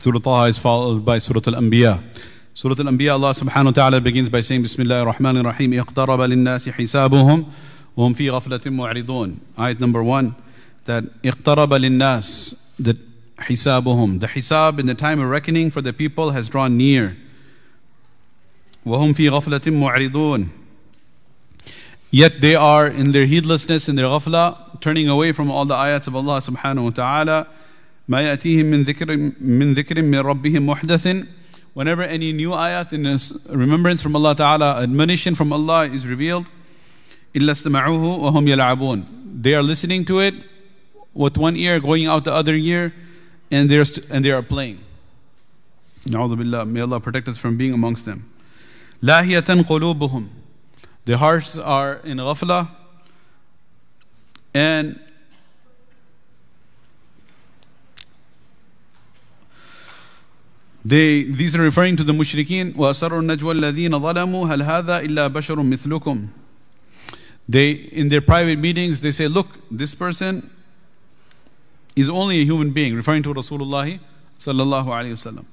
Surah Taha is followed by Surah Al-Anbiya. Surah Al-Anbiya, Allah subhanahu wa ta'ala begins by saying, Bismillah ar-Rahman ar-Rahim, اقترب للناس حسابهم وهم في غفلة معرضون. Ayat number one, that اقترب للناس, that حسابهم, the hisab in the time of reckoning for the people has drawn near. وهم في غفلة معرضون. Yet they are in their heedlessness, in their ghafla, turning away from all the ayats of Allah subhanahu wa ta'ala. ما يأتيهم من ذكر من ذكر من ربهم محدث Whenever any new ayat in remembrance from Allah Ta'ala, admonition from Allah is revealed, إِلَّا اسْتَمَعُوهُ وَهُمْ يَلْعَبُونَ They are listening to it with one ear, going out the other ear, and, they're st- and they are playing. نعوذ بالله. May Allah protect us from being amongst them. لاهية قلوبهم Their hearts are in ghafla, and They, these are referring to the mushrikeen. وَأَسَرُّوا النَّجْوَى الَّذِينَ ظَلَمُوا هَلْ هَذَا إِلَّا بَشَرٌ مِثْلُكُمْ They, in their private meetings, they say, look, this person is only a human being, referring to Rasulullah sallallahu alayhi wasallam.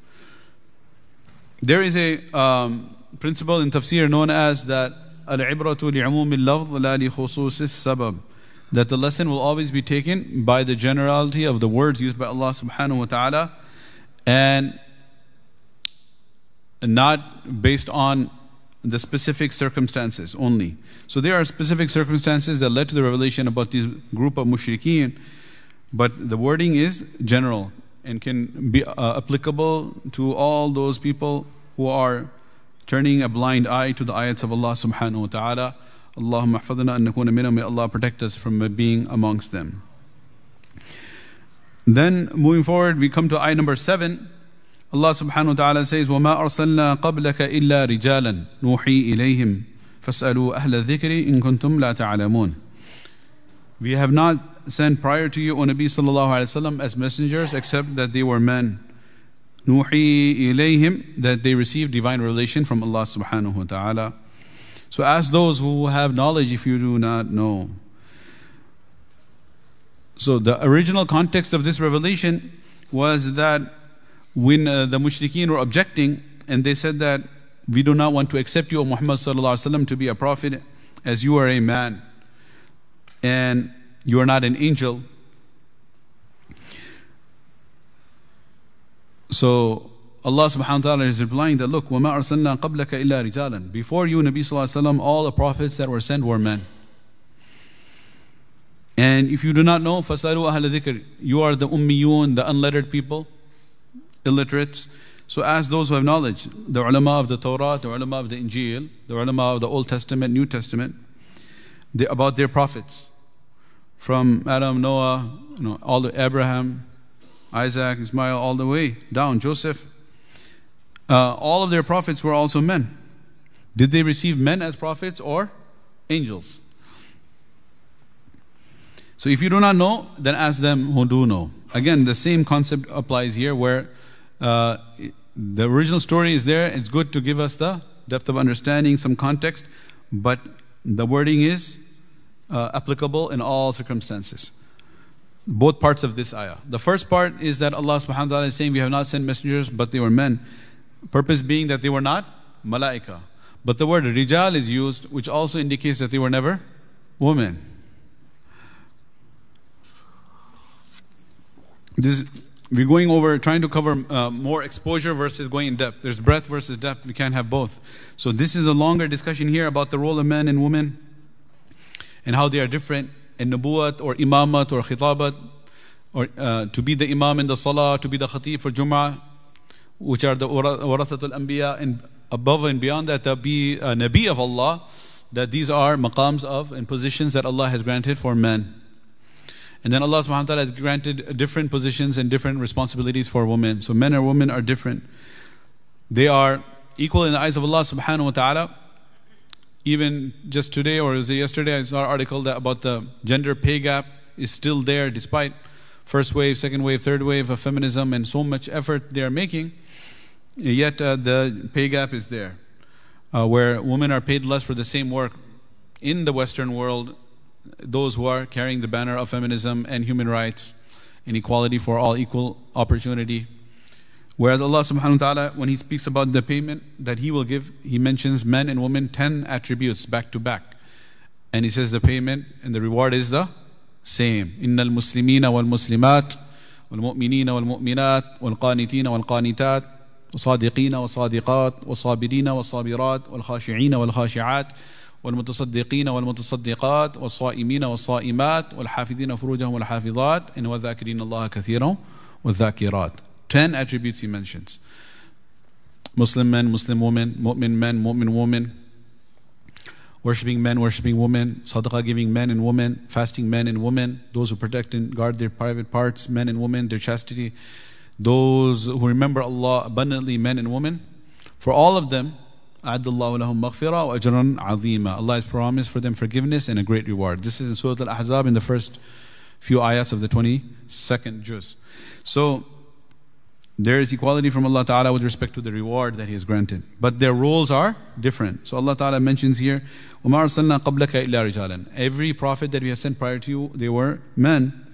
There is a um, principle in tafsir known as that al-ibratu li'umum al-lafz la li khusus sabab that the lesson will always be taken by the generality of the words used by Allah subhanahu wa ta'ala and not based on the specific circumstances only. So there are specific circumstances that led to the revelation about this group of mushrikeen, but the wording is general and can be uh, applicable to all those people who are turning a blind eye to the ayats of Allah subhanahu wa ta'ala. Allahumma hafadna an nakuna minhum. May Allah protect us from being amongst them. Then moving forward, we come to ayah number seven. Allah subhanahu wa ta'ala says, وَمَا أَرْسَلْنَا قَبْلَكَ إِلَّا رِجَالًا نُوحِي إِلَيْهِمْ فَاسْأَلُوا أَهْلَ الذِّكْرِ إِن كُنتُمْ لَا تَعْلَمُونَ We have not sent prior to you, O Nabi sallallahu alayhi wa sallam, as messengers, except that they were men. نُوحِي إِلَيْهِمْ That they received divine revelation from Allah subhanahu wa ta'ala. So ask those who have knowledge if you do not know. So the original context of this revelation was that when uh, the mushrikeen were objecting and they said that we do not want to accept you, O Muhammad sallallahu to be a prophet as you are a man and you are not an angel. So Allah subhanahu wa ta'ala is replying that look, وَمَا أَرْسَلْنَا قَبْلَكَ إِلَّا رِجَالًا Before you, Nabi sallallahu all the prophets that were sent were men. And if you do not know, فَسَأَلُوا أَهْلَ ذِكْرِ You are the ummiyun, the unlettered people illiterates. So ask those who have knowledge, the ulama of the Torah, the ulama of the Injil, the ulama of the Old Testament, New Testament, the, about their prophets. From Adam, Noah, you know, all the Abraham, Isaac, Ismail, all the way down, Joseph. Uh, all of their prophets were also men. Did they receive men as prophets or angels? So if you do not know, then ask them who do know. Again, the same concept applies here where uh, the original story is there. It's good to give us the depth of understanding, some context, but the wording is uh, applicable in all circumstances. Both parts of this ayah. The first part is that Allah subhanahu wa ta'ala is saying, We have not sent messengers, but they were men. Purpose being that they were not malaika. But the word rijal is used, which also indicates that they were never women. This we're going over trying to cover uh, more exposure versus going in depth. There's breadth versus depth. We can't have both. So this is a longer discussion here about the role of men and women and how they are different in nubuwat or imamat or khitabat or uh, to be the imam in the salah to be the khatib for jum'ah which are the warathatul anbiya and above and beyond that to be a nabi of allah that these are maqams of and positions that allah has granted for men and then Allah subhanahu wa ta'ala has granted different positions and different responsibilities for women. So men and women are different. They are equal in the eyes of Allah subhanahu wa ta'ala. Even just today or was it yesterday, I saw an article about the gender pay gap is still there despite first wave, second wave, third wave of feminism and so much effort they are making. Yet uh, the pay gap is there, uh, where women are paid less for the same work in the Western world those who are carrying the banner of feminism and human rights inequality for all, equal opportunity. Whereas Allah subhanahu wa ta'ala, when He speaks about the payment that He will give, He mentions men and women 10 attributes back to back. And He says the payment and the reward is the same. إن المسلمين والمسلمات والمؤمنين والمؤمنات والقانتين والقانتات والصادقين والصادقات والصابرين والصابرات والخاشعين والخاشعات والمتصدقين والمتصدقات والصائمين والصائمات والحافظين فروجهم والحافظات إن والذاكرين الله كثيرا والذاكرات Ten attributes he mentions. Muslim men, Muslim women, mu'min men, mu'min women, worshipping men, worshipping women, sadaqah giving men and women, fasting men and women, those who protect and guard their private parts, men and women, their chastity, those who remember Allah abundantly, men and women. For all of them, أعد الله لهم مغفرة وأجرا عظيما. Allah has promised for them forgiveness and a great reward. This is in Surah Al-Ahzab in the first few ayats of the 22nd juz. So there is equality from Allah Ta'ala with respect to the reward that He has granted. But their roles are different. So Allah Ta'ala mentions here, وَمَا أَرْسَلْنَا قَبْلَكَ إِلَّا رِجَالًا Every prophet that we have sent prior to you, they were men.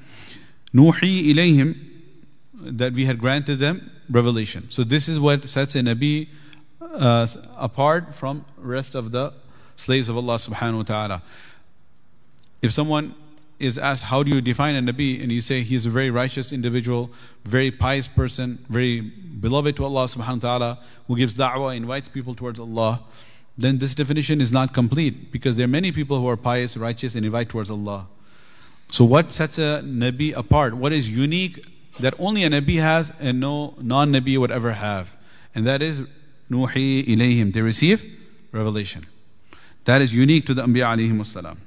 نُوحِي إِلَيْهِمْ That we had granted them revelation. So this is what sets a Nabi uh, apart from rest of the slaves of Allah subhanahu wa ta'ala. If someone is asked, how do you define a Nabi? And you say he's a very righteous individual, very pious person, very beloved to Allah subhanahu wa ta'ala, who gives da'wah, invites people towards Allah, then this definition is not complete because there are many people who are pious, righteous, and invite towards Allah. So what sets a Nabi apart? What is unique that only a Nabi has and no non-Nabi would ever have? And that is Nuhi ilayhim. They receive revelation. That is unique to the Anbiya alayhim salam.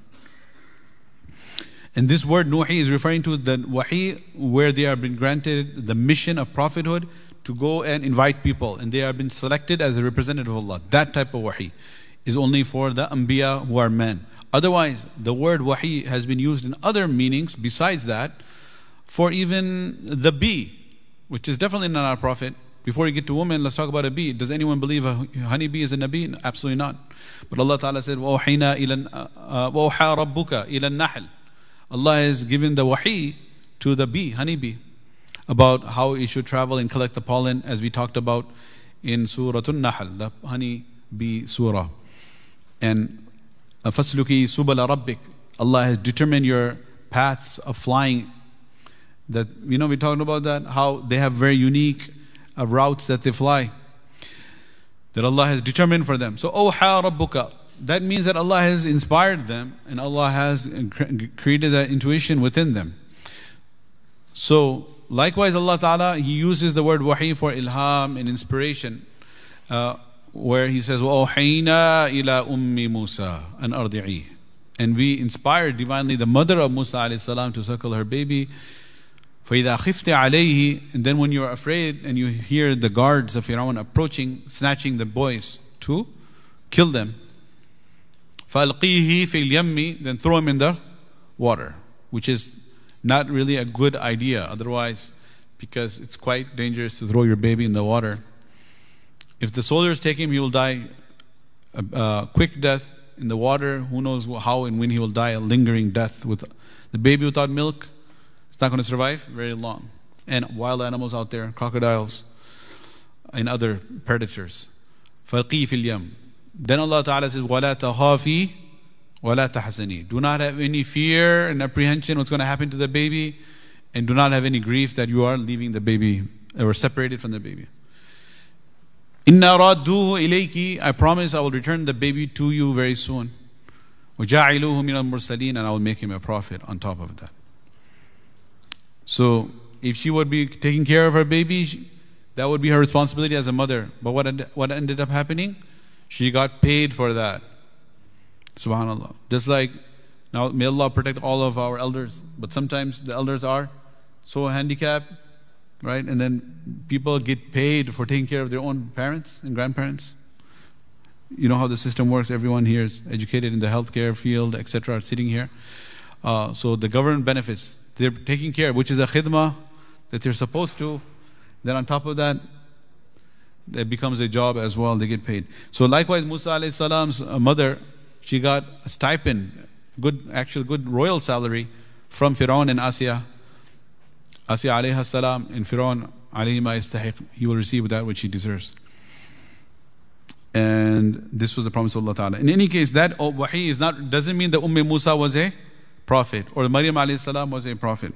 And this word Nuhi is referring to the wahi where they have been granted the mission of prophethood to go and invite people and they have been selected as a representative of Allah. That type of wahi is only for the Anbiya who are men. Otherwise, the word wahi has been used in other meanings besides that for even the bee, which is definitely not our prophet, before you get to women, let's talk about a bee. Does anyone believe a honeybee is a nabi? Absolutely not. But Allah Ta'ala said, وَأُوحِينَا إِلَى وَأُوحَى رَبُّكَ إِلَى النَّحْلِ Allah has given the wahi to the bee, honeybee, about how it should travel and collect the pollen, as we talked about in Surah An-Nahl, the honey bee surah. And فَاسْلُكِي سُبَلَ رَبِّكَ Allah has determined your paths of flying. That you know we talked about that how they have very unique of routes that they fly that Allah has determined for them. So, oh rabbuka. That means that Allah has inspired them and Allah has created that intuition within them. So, likewise, Allah Ta'ala, He uses the word wahi for ilham and inspiration, uh, where He says, وَأَوْحَيْنَا إِلَىٰ أُمِّ مُوسَىٰ أَنْ أَرْضِعِيهِ And we inspired divinely the mother of Musa salam to suckle her baby. فَإِذَا خِفْتَ عَلَيْهِ And then when you're afraid and you hear the guards of Firaun approaching, snatching the boys to kill them. فَأَلْقِيهِ فِي الْيَمِّ Then throw him in the water, which is not really a good idea otherwise because it's quite dangerous to throw your baby in the water. If the soldiers take him, he will die a, a quick death in the water. Who knows how and when he will die a lingering death with the baby without milk it's not going to survive very long. And wild animals out there, crocodiles and other predators. فَقِي فِي الْيَمْ Then Allah Ta'ala says, وَلَا تَخَافِي وَلَا تَحْزَنِي Do not have any fear and apprehension what's going to happen to the baby and do not have any grief that you are leaving the baby or separated from the baby. Inna radduhu ilayki. I promise I will return the baby to you very soon. وَجَعِلُوهُ مِنَ الْمُرْسَلِينَ And I will make him a prophet on top of that. So if she would be taking care of her baby, that would be her responsibility as a mother. But what, what ended up happening? She got paid for that. Subhanallah. Just like now, may Allah protect all of our elders. But sometimes the elders are so handicapped, right? And then people get paid for taking care of their own parents and grandparents. You know how the system works. Everyone here is educated in the healthcare field, etc., are sitting here. Uh, so the government benefits they're taking care, which is a khidmah that they're supposed to. Then on top of that, it becomes a job as well, they get paid. So likewise, Musa alayhi salam's uh, mother, she got a stipend, good, actual good royal salary from Firaun and Asiya Asi alayhi salam and Firaun alayhi ma he will receive that which he deserves. And this was the promise of Allah Ta'ala. In any case, that wahi is not, doesn't mean that Umm Musa was a prophet or Maryam alayhi salam was a prophet.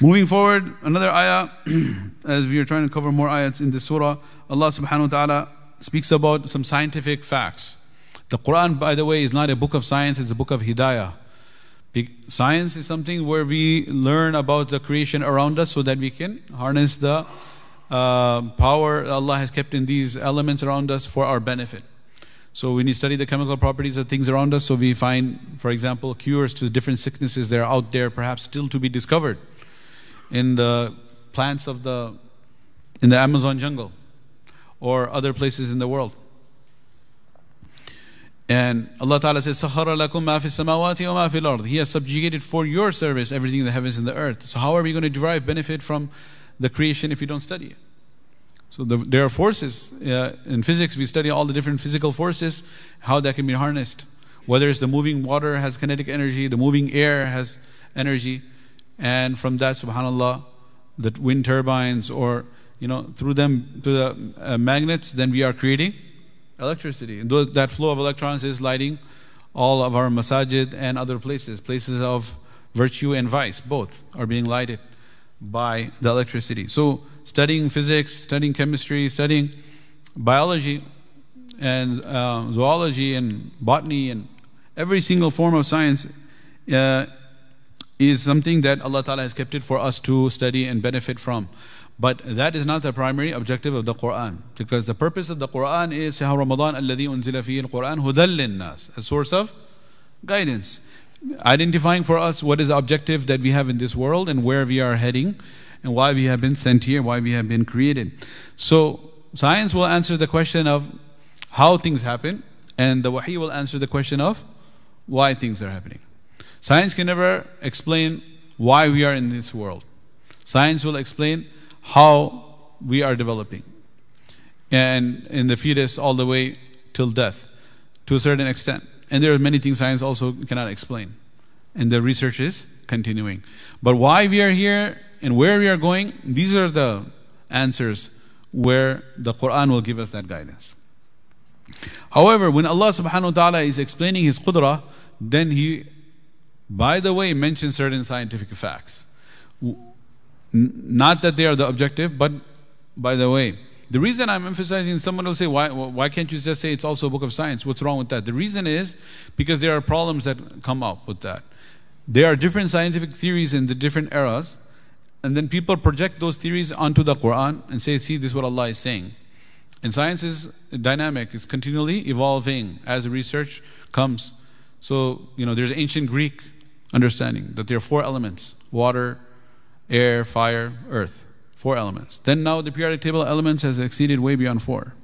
Moving forward, another ayah, as we are trying to cover more ayats in this surah, Allah subhanahu wa ta'ala speaks about some scientific facts. The Quran, by the way, is not a book of science, it's a book of hidayah. Science is something where we learn about the creation around us so that we can harness the uh, power Allah has kept in these elements around us for our benefit. So when you study the chemical properties of things around us, so we find, for example, cures to different sicknesses that are out there, perhaps still to be discovered in the plants of the in the Amazon jungle or other places in the world. And Allah Ta'ala says, Sahara lakum ma samawati wa ma fi ard. He has subjugated for your service everything in the heavens and the earth. So how are we going to derive benefit from the creation if we don't study it? So the, there are forces. Uh, in physics, we study all the different physical forces, how that can be harnessed. Whether it's the moving water has kinetic energy, the moving air has energy. And from that, subhanAllah, the wind turbines or, you know, through them, through the uh, magnets, then we are creating electricity. And that flow of electrons is lighting all of our masajid and other places, places of virtue and vice, both are being lighted by the electricity. So, studying physics, studying chemistry, studying biology and uh, zoology and botany and every single form of science uh, is something that Allah Ta'ala has kept it for us to study and benefit from. But that is not the primary objective of the Quran. Because the purpose of the Quran is Shahr Ramadan alladhi unzila fihi al-Quran hudal nas a source of guidance. Identifying for us what is the objective that we have in this world and where we are heading and why we have been sent here, why we have been created. So science will answer the question of how things happen and the wahi will answer the question of why things are happening. Science can never explain why we are in this world. Science will explain how we are developing. And in the fetus, all the way till death, to a certain extent. And there are many things science also cannot explain. And the research is continuing. But why we are here and where we are going, these are the answers where the Quran will give us that guidance. However, when Allah subhanahu wa ta'ala is explaining His qudra, then He, by the way, mentions certain scientific facts. Not that they are the objective, but by the way, the reason I'm emphasizing, someone will say, why, why can't you just say it's also a book of science? What's wrong with that? The reason is because there are problems that come up with that. There are different scientific theories in the different eras, and then people project those theories onto the Quran and say, see, this is what Allah is saying. And science is dynamic, it's continually evolving as research comes. So, you know, there's ancient Greek understanding that there are four elements water, air, fire, earth four elements. Then now the periodic table elements has exceeded way beyond four,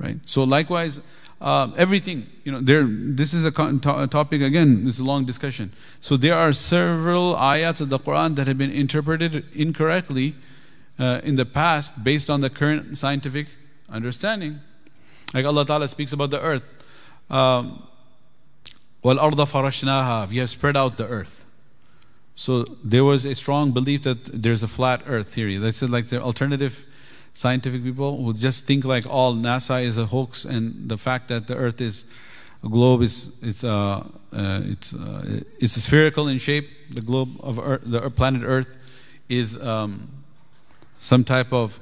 right? So likewise, uh, everything you know there this is a, to- a topic again this is a long discussion so there are several ayats of the quran that have been interpreted incorrectly uh, in the past based on the current scientific understanding like allah ta'ala speaks about the earth um, we have spread out the earth so there was a strong belief that there's a flat earth theory. They said like the alternative scientific people would just think like all NASA is a hoax and the fact that the earth is a globe is it's uh, uh, it's uh, it's spherical in shape. The globe of earth, the planet Earth is um, some type of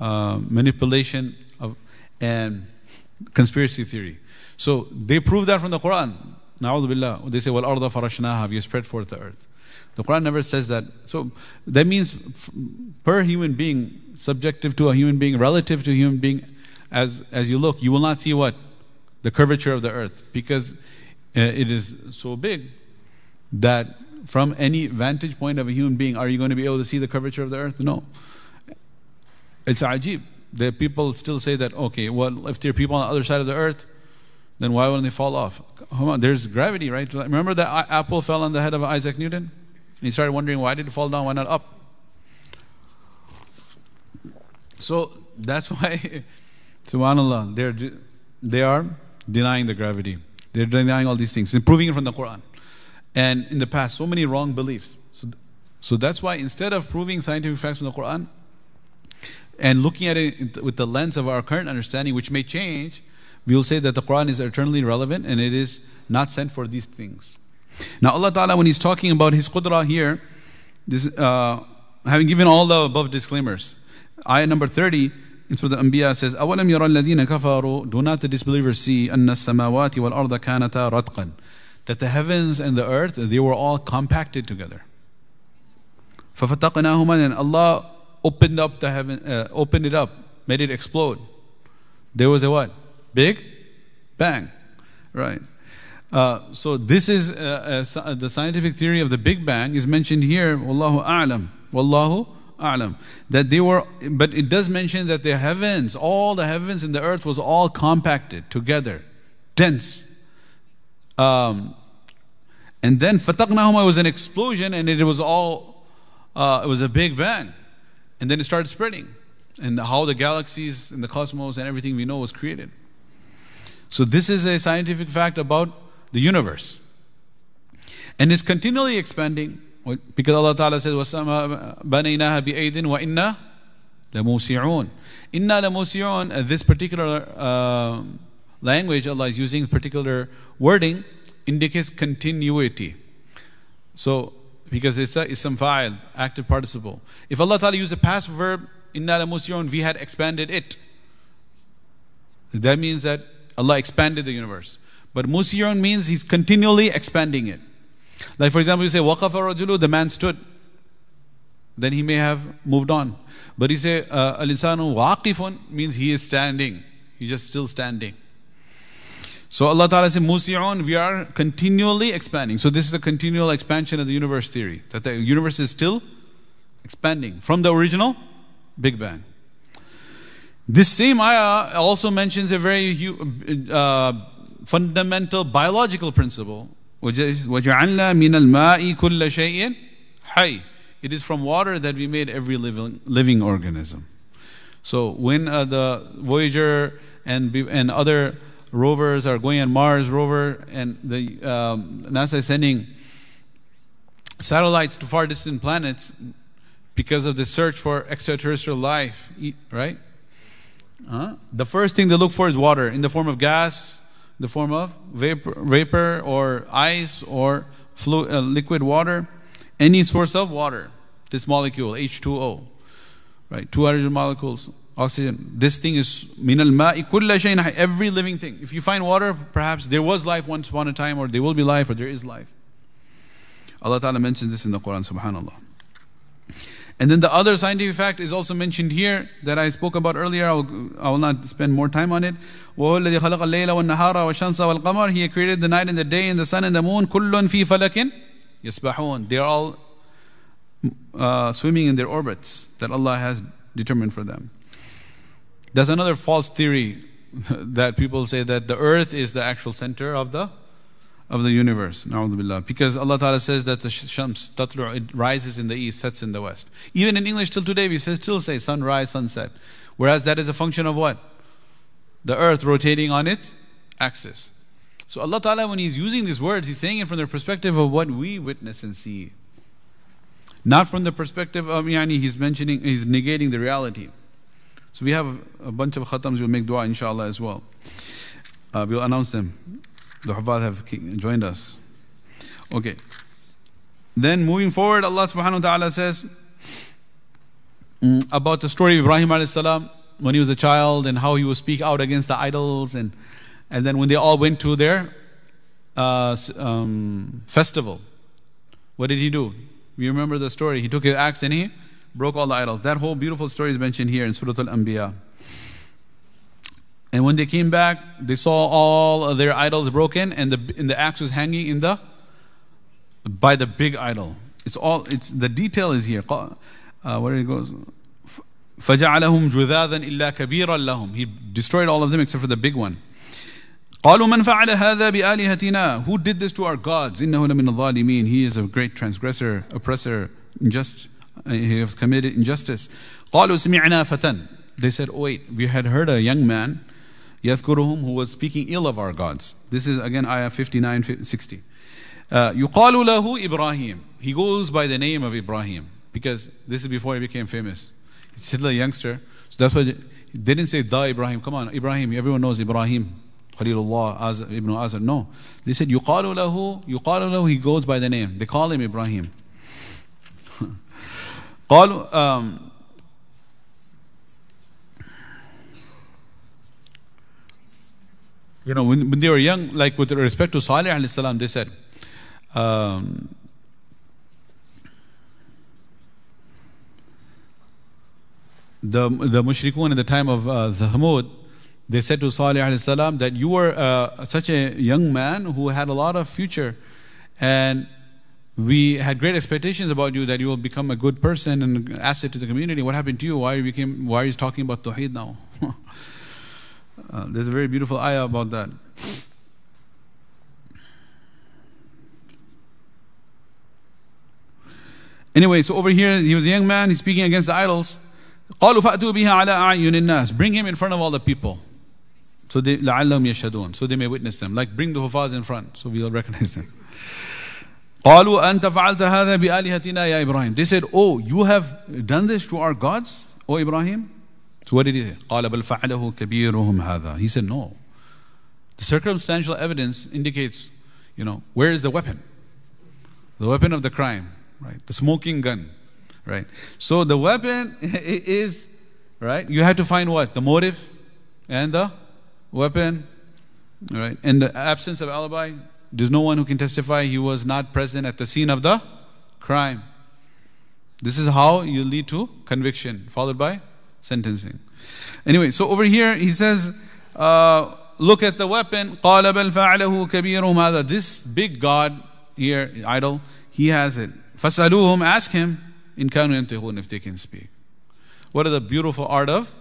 uh, manipulation of and conspiracy theory. So they prove that from the Quran. Na'udhu billah. They say, "Wal arda farashnaha." We spread forth the earth. The Quran never says that. So that means per human being, subjective to a human being, relative to a human being, as, as you look, you will not see what? The curvature of the earth. Because uh, it is so big that from any vantage point of a human being, are you going to be able to see the curvature of the earth? No. It's ajib. The people still say that, okay, well, if there are people on the other side of the earth, then why wouldn't they fall off? Come on, there's gravity, right? Remember that apple fell on the head of Isaac Newton? He started wondering, why did it fall down? Why not up? So that's why, subhanAllah, they're, they are denying the gravity. They're denying all these things, and proving it from the Quran. And in the past, so many wrong beliefs. So, So that's why instead of proving scientific facts from the Quran and looking at it with the lens of our current understanding, which may change, we will say that the Quran is eternally relevant and it is not sent for these things. Now, Allah Ta'ala, when He's talking about His qudra here, this, uh, having given all the above disclaimers, ayah number 30 in Surah Al-Anbiya says, أَوَلَمْ يَرَى الَّذِينَ كَفَرُوا Do not the disbelievers see أَنَّ السَّمَاوَاتِ وَالْأَرْضَ كَانَتَا رَتْقًا That the heavens and the earth, they were all compacted together. فَفَتَقْنَاهُمَا And Allah opened up the heaven, uh, opened it up, made it explode. There was a what? Big bang. Right. Uh, so this is uh, uh, the scientific theory of the Big Bang is mentioned here. Wallahu a'lam. Wallahu a'lam. That they were, but it does mention that the heavens, all the heavens and the earth was all compacted together, dense. Um, and then fataqnahuma was an explosion, and it was all, uh, it was a Big Bang, and then it started spreading, and how the galaxies and the cosmos and everything we know was created. So this is a scientific fact about the universe. And it's continually expanding because Allah Ta'ala says, وَسَمَا بَنَيْنَاهَا بِأَيْدٍ وَإِنَّا لَمُوسِعُونَ Inna lamusi'un, this particular uh, language Allah is using, particular wording, indicates continuity. So, because it's a ism fa'il, active participle. If Allah Ta'ala used a past verb, inna lamusi'un, we had expanded it. That means that Allah expanded the universe. But musi'un means he's continually expanding it. Like for example, you say waqafa rajulu, the man stood. Then he may have moved on. But you say uh, al-insanu waqifun means he is standing. He's just still standing. So Allah Ta'ala says, Musi'un, we are continually expanding. So this is the continual expansion of the universe theory. That the universe is still expanding from the original Big Bang. This same ayah also mentions a very uh, fundamental biological principle. وَجَعَلْنَا مِنَ الْمَاءِ كُلَّ شَيْءٍ حَيٍّ It is from water that we made every living, living organism. So when uh, the Voyager and, and other rovers are going on Mars rover and the um, NASA is sending satellites to far distant planets because of the search for extraterrestrial life, right? Uh, the first thing they look for is water in the form of gas, the form of vapor, vapor or ice or uh, liquid water, any source of water. This molecule, H2O, right? Two hydrogen molecules, oxygen. This thing is minal ma'i every living thing. If you find water, perhaps there was life once upon a time, or there will be life, or there is life. Allah Ta'ala mentions this in the Quran, subhanAllah. And then the other scientific fact is also mentioned here that I spoke about earlier. I will, I will not spend more time on it. He created the night and the day and the sun and the moon. كُلٌّ فِي فَلَكٍ يَسْبَحُونَ They are all uh, swimming in their orbits that Allah has determined for them. There's another false theory that people say that the earth is the actual center of the of the universe. Because Allah Ta'ala says that the shams, tatlu, it rises in the east, sets in the west. Even in English till today, we still say sunrise, sunset. Whereas that is a function of what? The earth rotating on its axis. So Allah Ta'ala, when He's using these words, He's saying it from the perspective of what we witness and see. Not from the perspective of, yani, He's mentioning, He's negating the reality. So we have a bunch of khatams, we'll make dua inshallah as well. Uh, we'll announce them. The Huffaz have joined us. Okay. Then moving forward, Allah subhanahu wa ta'ala says mm, about the story of Ibrahim alayhi salam when he was a child and how he would speak out against the idols and and then when they all went to their uh, um, festival, what did he do? You remember the story? He took his axe and he broke all the idols. That whole beautiful story is mentioned here in Surah Al-Anbiya. And when they came back, they saw all their idols broken, and the and the axe was hanging in the by the big idol. It's all. It's the detail is here. Uh, where it goes. فجعلهم جذاذا إلا كبيرا لهم. He destroyed all of them except for the big one. قالوا من فعل هذا بآلهتنا Who did this to our gods? إنه لمن الظالمين. He is a great transgressor, oppressor, unjust. He has committed injustice. قالوا سمعنا فتى. They said, oh, wait, we had heard a young man يذكرهم who was speaking ill of our gods. This is again ayah 59 60. Uh, يقال له إبراهيم. he goes by the name of Ibrahim because this is before he became famous. He's still a youngster. So that's why they didn't say the Ibrahim. Come on, Ibrahim. Everyone knows Ibrahim. Khalilullah Az, Ibn Azar. No. They said, يُقَالُ لَهُ يُقَالُ لَهُ He goes by the name. They call him Ibrahim. قالوا um, you know when, when they were young like with respect to Salih alayhi salam they said um, the the mushrikun in the time of uh, Thamud they said to Salih alayhi salam that you were uh, such a young man who had a lot of future and we had great expectations about you that you will become a good person and an asset to the community. What happened to you? Why you became? Why are you talking about tawheed now? uh, there's a very beautiful ayah about that. Anyway, so over here he was a young man. He's speaking against the idols. قالوا فأتوا بها على أعين الناس. Bring him in front of all the people. So they لعلهم يشهدون. So they may witness them. Like bring the Hufaz in front, so we'll recognize them. قالوا أنت فعلت هذا بآلهتنا يا إبراهيم They said, oh, you have done this to our gods, O Ibrahim? So what did he say? قال بل فعله كبيرهم هذا He said, no. The circumstantial evidence indicates, you know, where is the weapon? The weapon of the crime, right? The smoking gun, right? So the weapon is, right? You have to find what? The motive and the weapon, right? In the absence of alibi, there's no one who can testify he was not present at the scene of the crime. This is how you lead to conviction, followed by sentencing. Anyway, so over here he says, uh, look at the weapon. قال بل فعله كبيرهم هذا. This big God here, idol, he has it. فاسألوهم, ask him, in كانوا ينطقون, if they can speak. What is the beautiful art of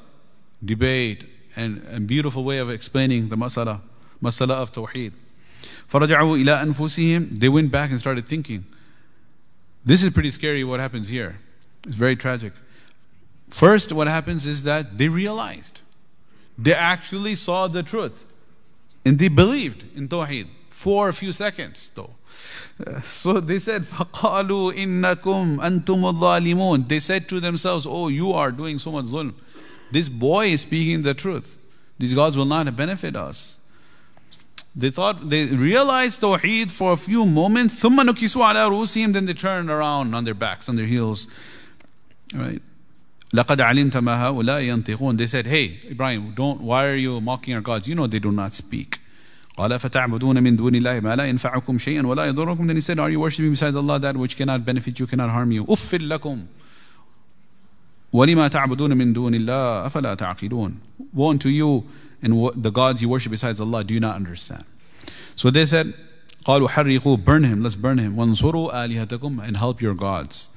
debate and, and beautiful way of explaining the masala, masala of tawheed. فرجعوا إلى أنفسهم They went back and started thinking. This is pretty scary what happens here. It's very tragic. First, what happens is that they realized. They actually saw the truth. And they believed in Tawheed for a few seconds though. Uh, so they said, فَقَالُوا إِنَّكُمْ أَنْتُمُ الظَّالِمُونَ They said to themselves, oh, you are doing so much zulm. This boy is speaking the truth. These gods will not benefit us. They thought they realized Tawheed for a few moments. ثم نكسوا على رؤوسهم Then they turned around on their backs, on their heels. Right? لقد علمت ما هؤلاء ينطقون. They said, Hey, Ibrahim, don't. Why are you mocking our gods? You know they do not speak. قال فتعبدون من دون الله ما لا ينفعكم شيئا ولا يضركم. Then he said, Are you worshiping besides Allah that which cannot benefit you, cannot harm you? أف لكم. ولما تعبدون من دون الله أفلا تعقلون. Woe unto you and what the gods you worship besides Allah do you not understand. So they said, قالوا حرقوا burn him, let's burn him. وانصروا آلهتكم and help your gods.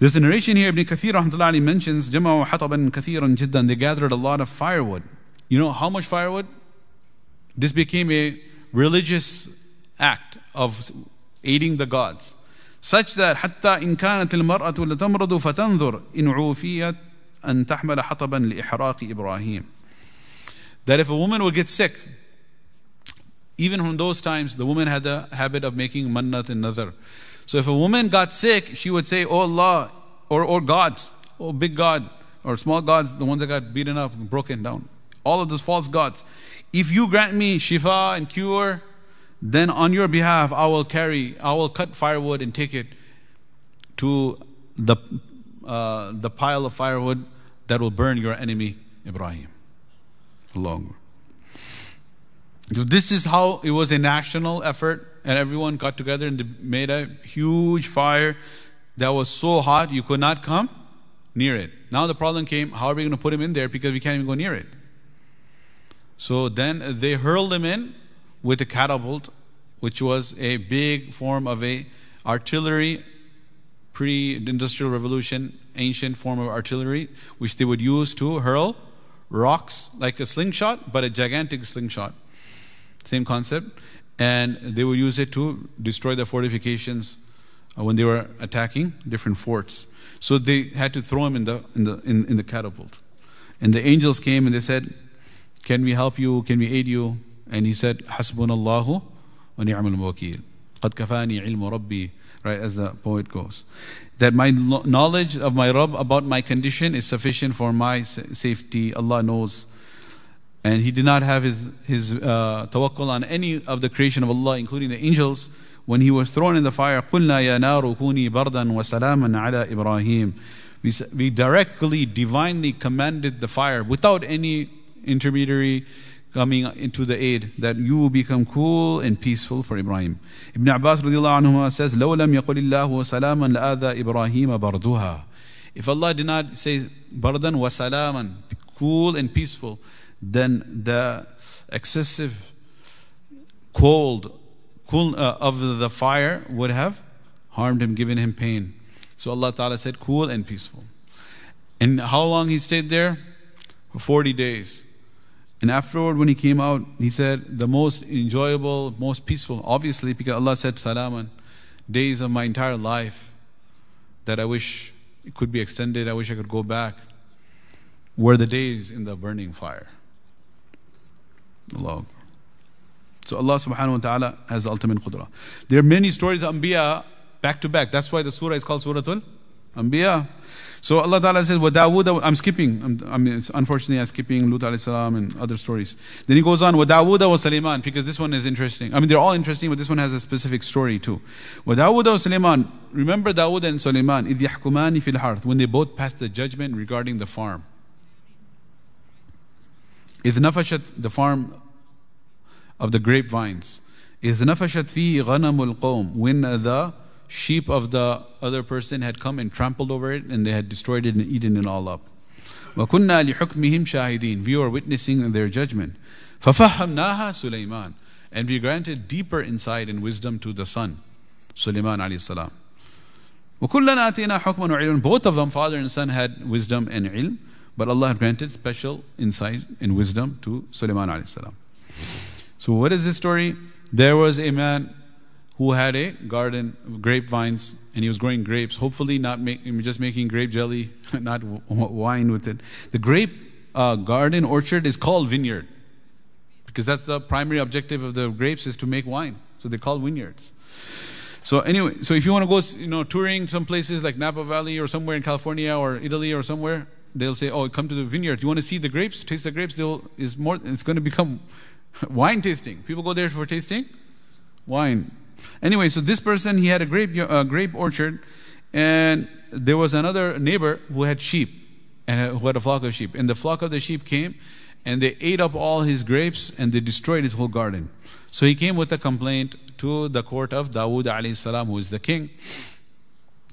There's a narration here, Ibn Kathir rahmatullahi mentions, جمعوا حطبا كثيرا جدا. They gathered a lot of firewood. You know how much firewood? This became a religious act of aiding the gods. Such that حتى إن كانت المرأة لتمرض فتنظر إن عوفيت أن تحمل حطبا لإحراق إبراهيم that if a woman would get sick, even from those times, the woman had the habit of making mannat and nazar. So if a woman got sick, she would say, Oh Allah, or, or gods, oh big God, or small gods, the ones that got beaten up and broken down. All of those false gods. If you grant me shifa and cure, then on your behalf I will carry, I will cut firewood and take it to the, uh, the pile of firewood that will burn your enemy, Ibrahim longer. So this is how it was a national effort, and everyone got together and they made a huge fire that was so hot you could not come near it. Now the problem came how are we going to put him in there because we can't even go near it? So then they hurled him in with a catapult, which was a big form of a artillery, pre-industrial revolution, ancient form of artillery, which they would use to hurl rocks like a slingshot, but a gigantic slingshot. Same concept And they would use it to destroy the fortifications uh, when they were attacking different forts. So they had to throw him in the, in the, in, in the catapult. And the angels came and they said, Can we help you? Can we aid you? And he said, Hasbunallahu wa ni'mal wakil. قد كفاني علم ربي right as the poet goes that my knowledge of my Rabb about my condition is sufficient for my safety Allah knows and he did not have his, his uh, tawakkul on any of the creation of Allah including the angels when he was thrown in the fire قلنا يا نار كوني بردا وسلاما على إبراهيم we, we directly divinely commanded the fire without any intermediary coming into the aid that you will become cool and peaceful for Ibrahim. Ibn Abbas radiallahu anhu says, لو لم يقل الله سلاما لآذى إبراهيم بردها. If Allah did not say bardan wa salaman, cool and peaceful, then the excessive cold cool, uh, of the fire would have harmed him, given him pain. So Allah Ta'ala said, cool and peaceful. And how long he stayed there? For 40 days. And afterward, when he came out, he said, the most enjoyable, most peaceful, obviously, because Allah said, Salaman, days of my entire life that I wish it could be extended, I wish I could go back, were the days in the burning fire. Allah. So Allah subhanahu wa ta'ala has ultimate qudra. There are many stories of Anbiya back to back. That's why the surah is called Suratul Anbiya. So Allah Ta'ala says, Dawood, I'm skipping. I'm, I mean, unfortunately, I'm skipping Lut alayhi salam and other stories. Then he goes on, wa Sulaiman, because this one is interesting. I mean, they're all interesting, but this one has a specific story too. Wa Sulaiman, remember Dawood and Sulaiman, yahkumani fil harth, when they both passed the judgment regarding the farm. Idh nafashat, the farm of the grapevines. Idh nafashat fi ghanamul qawm, when the sheep of the other person had come and trampled over it and they had destroyed it and eaten it all up. وَكُنَّا لِحُكْمِهِمْ شَاهِدِينَ We were witnessing their judgment. فَفَهَّمْنَاهَا سُلَيْمَانَ And we granted deeper insight and wisdom to the son, Sulaiman alayhi salam. وَكُلَّنَا آتِينَا حُكْمًا وَعِلْمًا Both of them, father and son, had wisdom and ilm, but Allah had granted special insight and wisdom to Sulaiman alayhi salam. So what is this story? There was a man who had a garden, grapevines, and he was growing grapes. Hopefully, not make, just making grape jelly, not wine with it. The grape uh, garden orchard is called vineyard because that's the primary objective of the grapes is to make wine. So they call vineyards. So anyway, so if you want to go, you know, touring some places like Napa Valley or somewhere in California or Italy or somewhere, they'll say, "Oh, come to the vineyard. You want to see the grapes? Taste the grapes. They'll is more. It's going to become wine tasting. People go there for tasting wine. Anyway, so this person, he had a grape, uh, grape orchard, and there was another neighbor who had sheep, and who had a flock of sheep. And the flock of the sheep came, and they ate up all his grapes, and they destroyed his whole garden. So he came with a complaint to the court of Dawood alayhi salam, who is the king.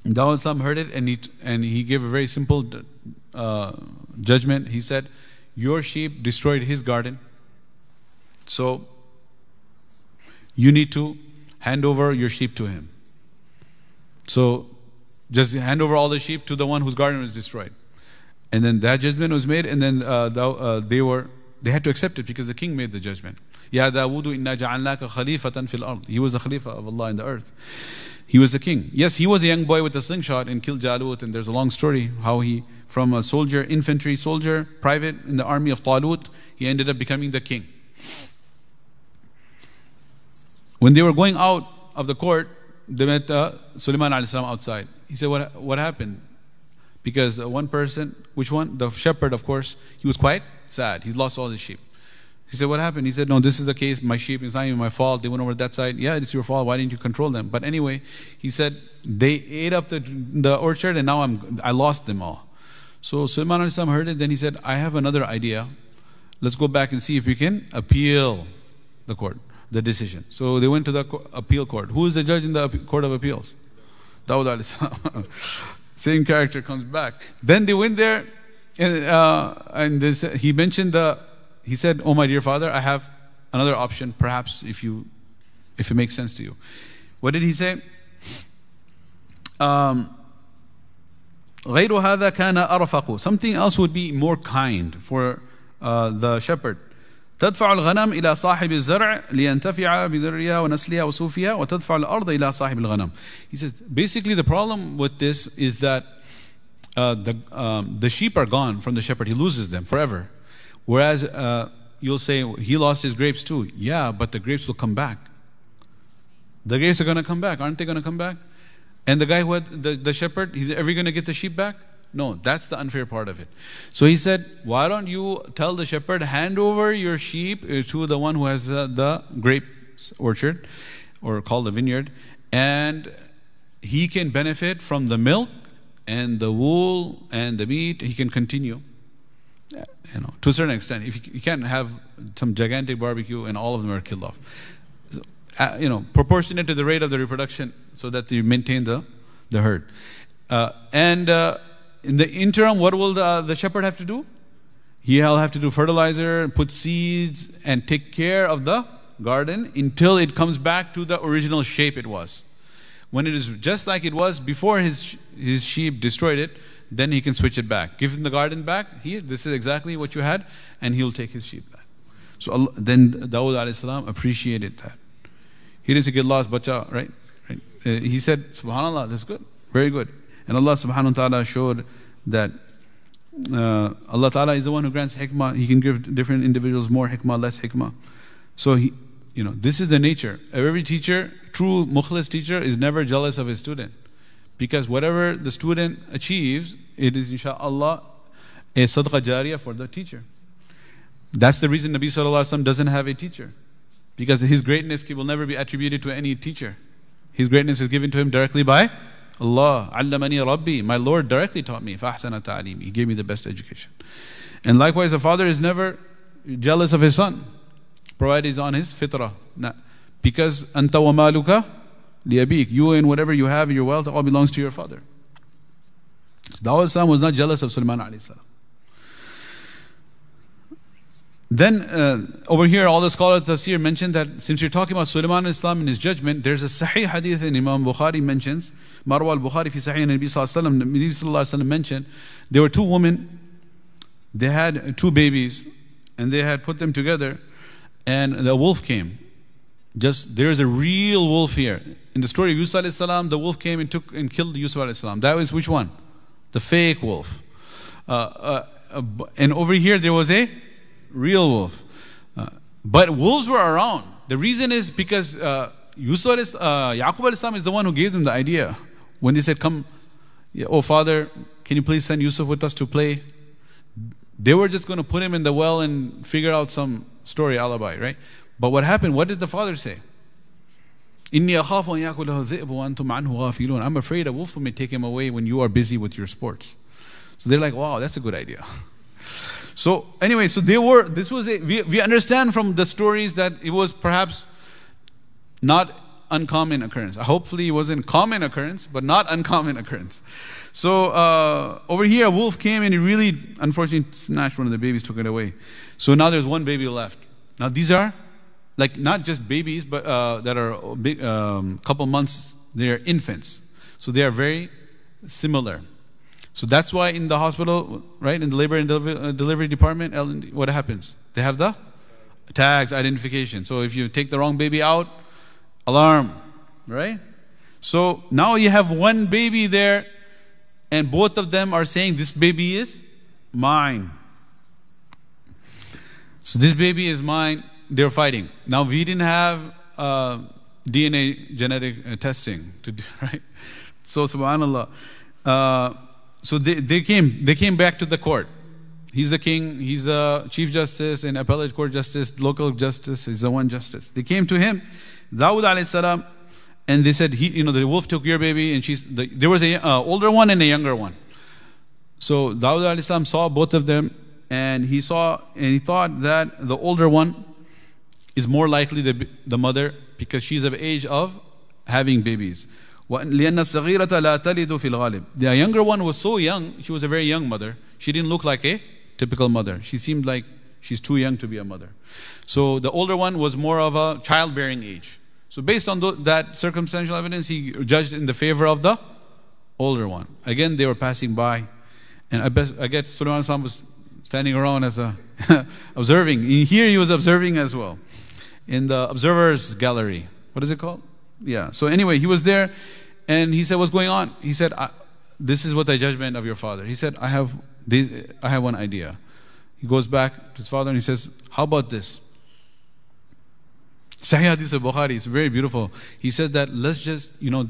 Dawood salam heard it, and he, and he gave a very simple uh, judgment. He said, your sheep destroyed his garden. So you need to hand over your sheep to him. So just hand over all the sheep to the one whose garden was destroyed. And then that judgment was made, and then uh, the, uh, they were they had to accept it because the king made the judgment. Ya Dawudu inna ja'alnaka khalifatan fil ard. He was the khalifa of Allah in the earth. He was the king. Yes, he was a young boy with a slingshot and killed Jalut, and there's a long story how he, from a soldier, infantry soldier, private in the army of Talut, he ended up becoming the king. When they were going out of the court, they met uh, Sulaiman outside. He said, what, what happened? Because the one person, which one? The shepherd, of course, he was quite sad. He lost all his sheep. He said, What happened? He said, No, this is the case. My sheep, it's not even my fault. They went over that side. Yeah, it's your fault. Why didn't you control them? But anyway, he said, They ate up the, the orchard and now I'm, I lost them all. So Sulaiman heard it. Then he said, I have another idea. Let's go back and see if we can appeal the court the decision. So they went to the appeal court. Who is the judge in the court of appeals? Dawud Same character comes back. Then they went there, and, uh, and said, he mentioned the. He said, "Oh my dear father, I have another option. Perhaps if you, if it makes sense to you." What did he say? Um, Something else would be more kind for uh, the shepherd. تدفع الغنم إلى صاحب الزرع لينتفع بذرها ونسلها وصوفها وتدفع الأرض إلى صاحب الغنم. He says basically the problem with this is that uh, the, um, the sheep are gone from the shepherd. He loses them forever. Whereas uh, you'll say he lost his grapes too. Yeah, but the grapes will come back. The graves are going to come back. Aren't they going to come back? And the guy who had the, the shepherd, he's ever going to get the sheep back? No, that's the unfair part of it. So he said, Why don't you tell the shepherd, hand over your sheep uh, to the one who has uh, the grape orchard or called the vineyard, and he can benefit from the milk and the wool and the meat. He can continue, you know, to a certain extent. If you, you can't have some gigantic barbecue and all of them are killed off, so, uh, you know, proportionate to the rate of the reproduction, so that you maintain the the herd. Uh, and uh, in the interim, what will the, the shepherd have to do? He'll have to do fertilizer, put seeds, and take care of the garden until it comes back to the original shape it was. When it is just like it was before his, his sheep destroyed it, then he can switch it back. Give him the garden back. Here, this is exactly what you had, and he'll take his sheep back. So then Dawud salam appreciated that. He didn't say, get lost, bacha, right? right? Uh, he said, Subhanallah, that's good. Very good. And Allah subhanahu wa ta'ala showed that uh, Allah ta'ala is the one who grants hikmah. He can give different individuals more hikmah, less hikmah. So he, you know, this is the nature. Every teacher, true mukhlis teacher, is never jealous of his student. Because whatever the student achieves, it is inshaAllah a sadaqah jariyah for the teacher. That's the reason Nabi Sallallahu doesn't have a teacher. Because his greatness will never be attributed to any teacher. His greatness is given to him directly by Allah, allamani rabbi, my Lord directly taught me, fahsana ta'lim. He gave me the best education. And likewise, a father is never jealous of his son, provided he's on his fitrah. Because anta wa you and whatever you have, your wealth, all belongs to your father. Dawud was not jealous of Sulaiman alayhi salam. Then uh, over here, all the scholars of Tafsir mentioned that since you're talking about Sulaiman Islam and his judgment, there's a Sahih hadith in Imam Bukhari mentions, Marwa al-Bukhari fi Sahih Nabi Sallallahu Alaihi Wasallam mentioned, there were two women, they had two babies, and they had put them together, and the wolf came. Just, there's a real wolf here. In the story of Yusuf salam, the wolf came and took and killed Yusuf salam. That was which one? The fake wolf. Uh, uh, uh and over here there was a real wolf. Uh, but wolves were around. The reason is because uh, Yusuf, uh, Yaqub al-Islam is the one who gave them the idea. When they said, come, oh father, can you please send Yusuf with us to play? They were just going to put him in the well and figure out some story alibi, right? But what happened? What did the father say? I'm afraid a wolf may take him away when you are busy with your sports. So they're like, wow, that's a good idea. So anyway, so they were, this was a, we, we understand from the stories that it was perhaps not uncommon occurrence. Hopefully it wasn't common occurrence, but not uncommon occurrence. So uh, over here, a wolf came and he really, unfortunately, snatched one of the babies, took it away. So now there's one baby left. Now these are like not just babies, but uh, that are big, um, couple months. They are infants, so they are very similar. So that's why in the hospital, right, in the labor and uh, delivery department, what happens? They have the tags, identification. So if you take the wrong baby out, alarm, right? So now you have one baby there, and both of them are saying, This baby is mine. So this baby is mine. They're fighting. Now we didn't have uh, DNA genetic uh, testing, to, right? So subhanallah. Uh, so they, they came they came back to the court. He's the king, he's the chief justice and appellate court justice, local justice, he's the one justice. They came to him, Dawud alayhi salam, and they said, he, you know, the wolf took your baby, and she's the, there was a uh, older one and a younger one. So Dawud alayhi salam saw both of them, and he saw and he thought that the older one is more likely the, the mother because she's of age of having babies. لأن الصغيرة لا تلد في الغالب. The younger one was so young, she was a very young mother. She didn't look like a typical mother. She seemed like she's too young to be a mother. So the older one was more of a childbearing age. So based on that circumstantial evidence, he judged in the favor of the older one. Again, they were passing by. And I, bet, I guess Sulaiman was standing around as a observing. Here he was observing as well. In the observer's gallery. What is it called? Yeah. So anyway, he was there and he said, What's going on? He said, This is what the judgment of your father. He said, I have, this, I have one idea. He goes back to his father and he says, How about this? Sahih Hadith of Bukhari, it's very beautiful. He said that let's just, you know,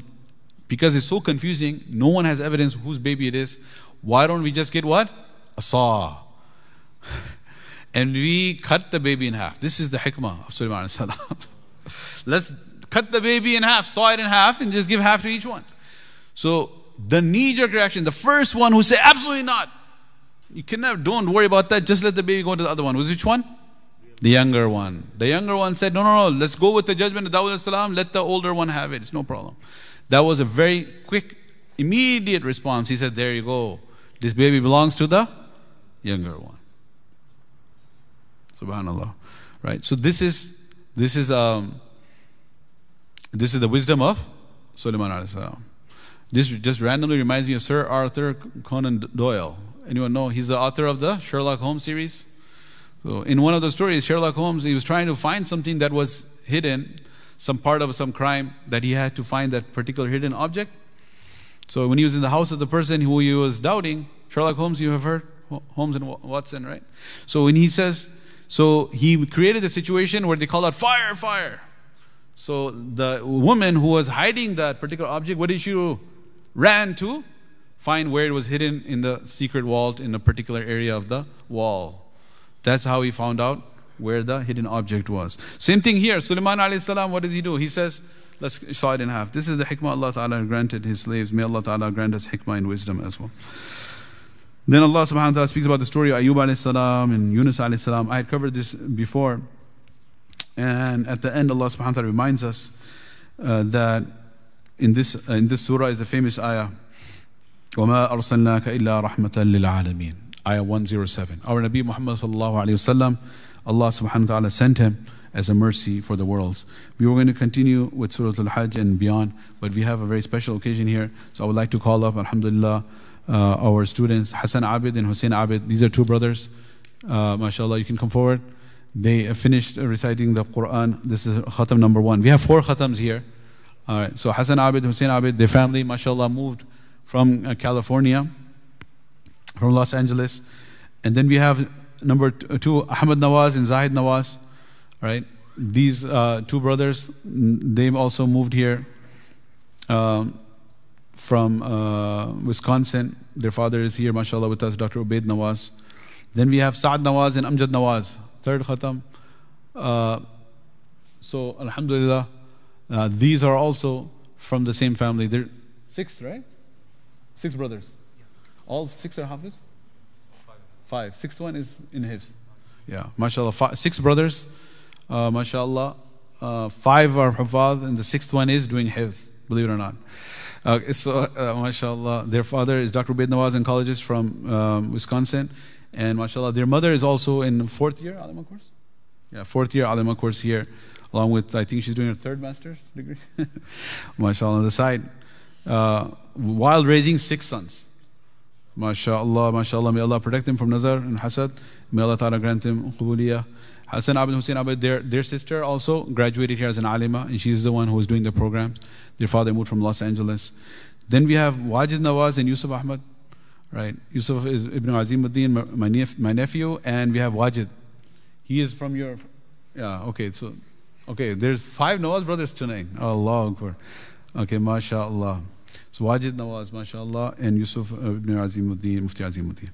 because it's so confusing, no one has evidence whose baby it is. Why don't we just get what? A saw. and we cut the baby in half. This is the hikmah of Sulaiman let's cut the baby in half, saw it in half, and just give half to each one. So the knee-jerk reaction, the first one who said, absolutely not. You can never, don't worry about that, just let the baby go to the other one. Was which one? The younger one. The younger one said, No, no, no, let's go with the judgment of Dawud salam, let the older one have it. It's no problem. That was a very quick, immediate response. He said, There you go. This baby belongs to the younger one. Subhanallah. Right? So this is this is um this is the wisdom of Sulaiman alayhi salam. This just randomly reminds me of Sir Arthur Conan Doyle. Anyone know? He's the author of the Sherlock Holmes series. So in one of the stories, Sherlock Holmes, he was trying to find something that was hidden, some part of some crime that he had to find that particular hidden object. So when he was in the house of the person who he was doubting, Sherlock Holmes, you have heard Holmes and Watson, right? So when he says, so he created a situation where they call out fire, fire. So the woman who was hiding that particular object, what did she do? Ran to find where it was hidden in the secret vault in a particular area of the wall. That's how he found out where the hidden object was. Same thing here. Sulaiman alayhi salam, what does he do? He says, let's saw it in half. This is the hikmah Allah Ta'ala granted his slaves. May Allah Ta'ala grant us hikmah and wisdom as well. Then Allah subhanahu wa ta'ala speaks about the story of Ayub alayhi salam and Yunus alayhi salam. I had covered this before. And at the end, Allah subhanahu wa ta'ala reminds us uh, that in this, uh, in this surah is the famous ayah, وَمَا أَرْسَلْنَاكَ إِلَّا رَحْمَةً لِلْعَالَمِينَ Ayah 107. Our Nabi Muhammad sallallahu alayhi wasallam, Allah subhanahu wa ta'ala sent him as a mercy for the worlds. We were going to continue with Surah Al-Hajj and beyond, but we have a very special occasion here. So I would like to call up, alhamdulillah, uh, our students, Hassan Abid and Hussein Abid. These are two brothers. Uh, mashallah, you can come forward. They finished reciting the Quran. This is khatam number one. We have four khatams here. All right. So Hassan Abid, Hussein Abid, their family, mashallah, moved from uh, California from Los Angeles. And then we have number two, Ahmed Nawaz and Zahid Nawaz, right? These uh, two brothers, they also moved here um, from uh, Wisconsin. Their father is here, mashallah, with us, Dr. Ubaid Nawaz. Then we have Saad Nawaz and Amjad Nawaz, third khatam. Uh, so, Alhamdulillah, uh, these are also from the same family. They're six, right? Six brothers. All six are Hafiz? Five. Five. Sixth one is in Hifz. Yeah, mashallah. Five, six brothers, uh, mashallah. Uh, five are Hafaz, and the sixth one is doing Hifz, believe it or not. Uh, so, uh, mashallah, their father is Dr. Ubaid Nawaz, oncologist from um, Wisconsin. And mashallah, their mother is also in fourth year Alima course. Yeah, fourth year Alima course here, along with, I think she's doing her third master's degree. mashallah, on the side. Uh, while raising six sons. MashaAllah, MashaAllah. May Allah protect them from nazar and hasad. May Allah Ta'ala grant them qubuliyah. Hassan Abid Hussein Abid, their, their sister also graduated here as an alima, and she's the one who is doing the programs. Their father moved from Los Angeles. Then we have Wajid Nawaz and Yusuf Ahmad, right? Yusuf is Ibn Azimuddin, my, my nephew, and we have Wajid. He is from your, yeah, okay, so, okay, there's five Nawaz brothers tonight. Allah Akbar. Okay, MashaAllah. Wajid Nawaz, mashallah, and Yusuf ibn Azimuddin, Mufti Azimuddin,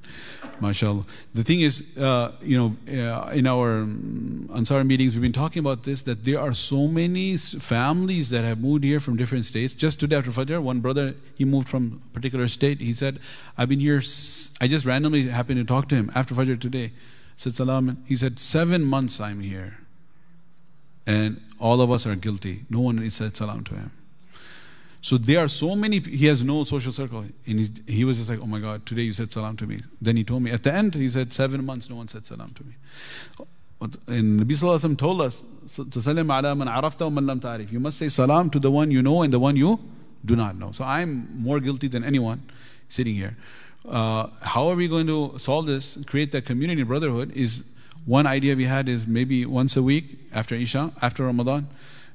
mashallah. The thing is, uh, you know, uh, in our um, Ansar meetings, we've been talking about this, that there are so many families that have moved here from different states. Just today after Fajr, one brother, he moved from a particular state. He said, I've been here, I just randomly happened to talk to him after Fajr today. Said, Salam. He said, seven months I'm here. And all of us are guilty. No one said salam to him. So there are so many, he has no social circle. And he, he was just like, oh my God, today you said salam to me. Then he told me, at the end, he said, seven months no one said salam to me. And Nabi Sallallahu told us, to salam ala man arafta man lam. You must say salam to the one you know and the one you do not know. So I'm more guilty than anyone sitting here. Uh, how are we going to solve this, create that community brotherhood is one idea we had is maybe once a week after Isha, after Ramadan,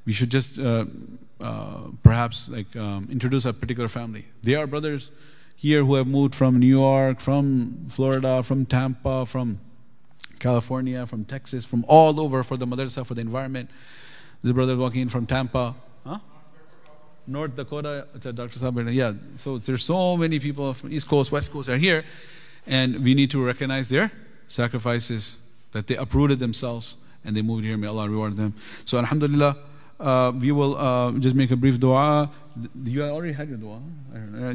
we should just uh, uh, perhaps like um, introduce a particular family. They are brothers here who have moved from New York, from Florida, from Tampa, from California, from Texas, from all over for the madrasa, for the environment. The brother walking in from Tampa. Huh? North Dakota, Dr. Sabir. Yeah, so there's so many people from East Coast, West Coast are here, and we need to recognize their sacrifices, that they uprooted themselves and they moved here. May Allah reward them. So, Alhamdulillah, uh, we will uh, just make a brief dua. You already had your dua.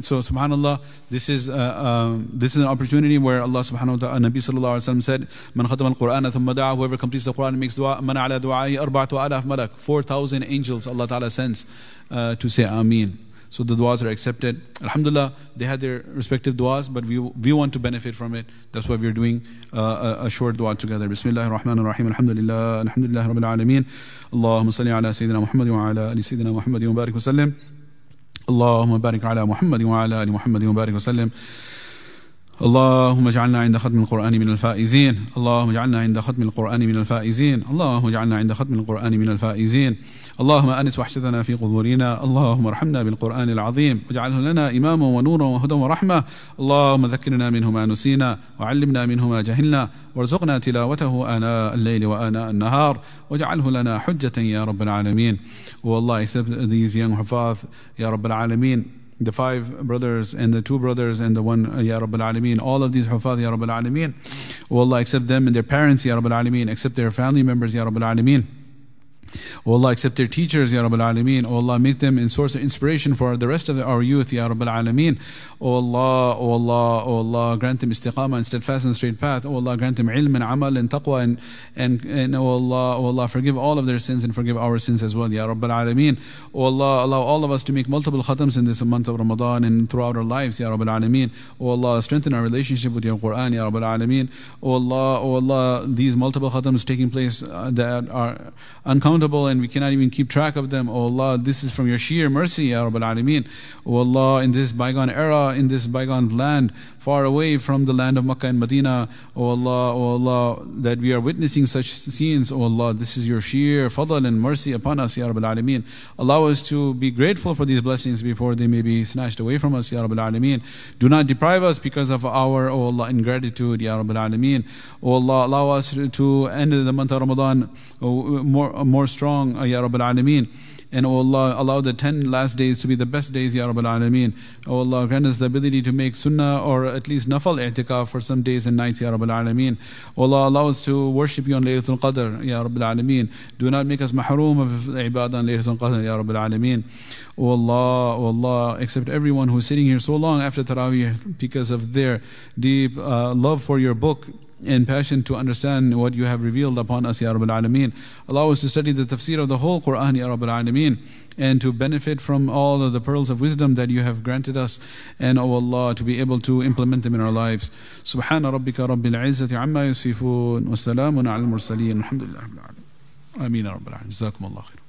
So, Subhanallah, this is uh, um, this is an opportunity where Allah Subhanahu wa Taala, Nabi Sallallahu Alaihi Wasallam said, "Man khatama al-Quran thumma da'a." Whoever completes the Quran and makes dua, man ala du'ai arba'atu alaf malak. Four thousand angels Allah Taala sends uh, to say Ameen. So the du'as are accepted. Alhamdulillah, they had their respective du'as, but we, we want to benefit from it. That's why we're doing uh, a, a, short du'a together. Bismillah ar-Rahman ar-Rahim. Alhamdulillah. Alhamdulillah Rabbil Alameen. Allahumma salli ala Sayyidina Muhammad wa ala ali Sayyidina Muhammad wa barik wa sallim. اللهم بارك على محمد وعلى ال محمد وبارك وسلم اللهم اجعلنا عند ختم القرآن من الفائزين اللهم اجعلنا عند ختم القرآن من الفائزين اللهم اجعلنا عند ختم القرآن من الفائزين اللهم أنس وحشتنا في قبورنا. اللهم ارحمنا بالقرآن العظيم. واجعله لنا إماما ونورا وهدى ورحمة. اللهم ذكرنا منه ما نسينا وعلمنا منه ما جهلنا. وارزقنا تلاوته آناء الليل وآناء النهار. واجعله لنا حجة يا رب العالمين. والله these young حفاظ يا رب العالمين. The five brothers and the two brothers and the one uh, ya rab al all of these hufadh ya rab al alamin wallah accept them and their parents ya rab al accept their family members ya rab al O Allah, accept their teachers, Ya Rabbil Alameen. O Allah, make them a source of inspiration for the rest of our youth, Ya Rabbil Alameen. O Allah, O Allah, O Allah, grant them istiqamah and steadfast and straight path. O Allah, grant them ilm and amal and taqwa and, and, and O Allah, O Allah, forgive all of their sins and forgive our sins as well, Ya Rabbil Alameen. O Allah, allow all of us to make multiple khatams in this month of Ramadan and throughout our lives, Ya Rabbil Alameen. O Allah, strengthen our relationship with your Quran, Ya Rabbil Alameen. O Allah, O Allah, these multiple khatams taking place uh, that are uncountable and we cannot even keep track of them. Oh Allah, this is from your sheer mercy, Ya Rabbil Alameen. Oh Allah, in this bygone era, in this bygone land, far away from the land of Makkah and Medina, oh Allah, oh Allah, that we are witnessing such scenes, oh Allah, this is your sheer fadl and mercy upon us, Ya Rabbil Alameen. Allow us to be grateful for these blessings before they may be snatched away from us, Ya Rabbil Alameen. Do not deprive us because of our, oh Allah, ingratitude, Ya Rabbil Alameen. Oh Allah, allow us to end the month of Ramadan oh, more, more strong, Ya Rabbil Alameen. And O Allah, allow the 10 last days to be the best days, Ya Rabbil Alameen. O Allah, grant us the ability to make sunnah or at least nafal i'tikaf for some days and nights, Ya Rabbil Alameen. O Allah, allow us to worship you on Laylatul Qadr, Ya Rabbil Alameen. Do not make us mahroom of ibadah on Laylatul Qadr, Ya Rabbil Alameen. O Allah, O Allah, accept everyone who is sitting here so long after Taraweeh because of their deep uh, love for your book and passion to understand what you have revealed upon us, Ya Rabbil Alameen. Allow us to study the tafsir of the whole Quran, Ya Rabbil Alameen, and to benefit from all of the pearls of wisdom that you have granted us, and, O oh Allah, to be able to implement them in our lives. Subhana rabbika rabbil izzati amma yusifun, wa salamun ala al-mursaleen, alhamdulillah. Ameen, Rabbil Alamin. Jazakum Allah khair.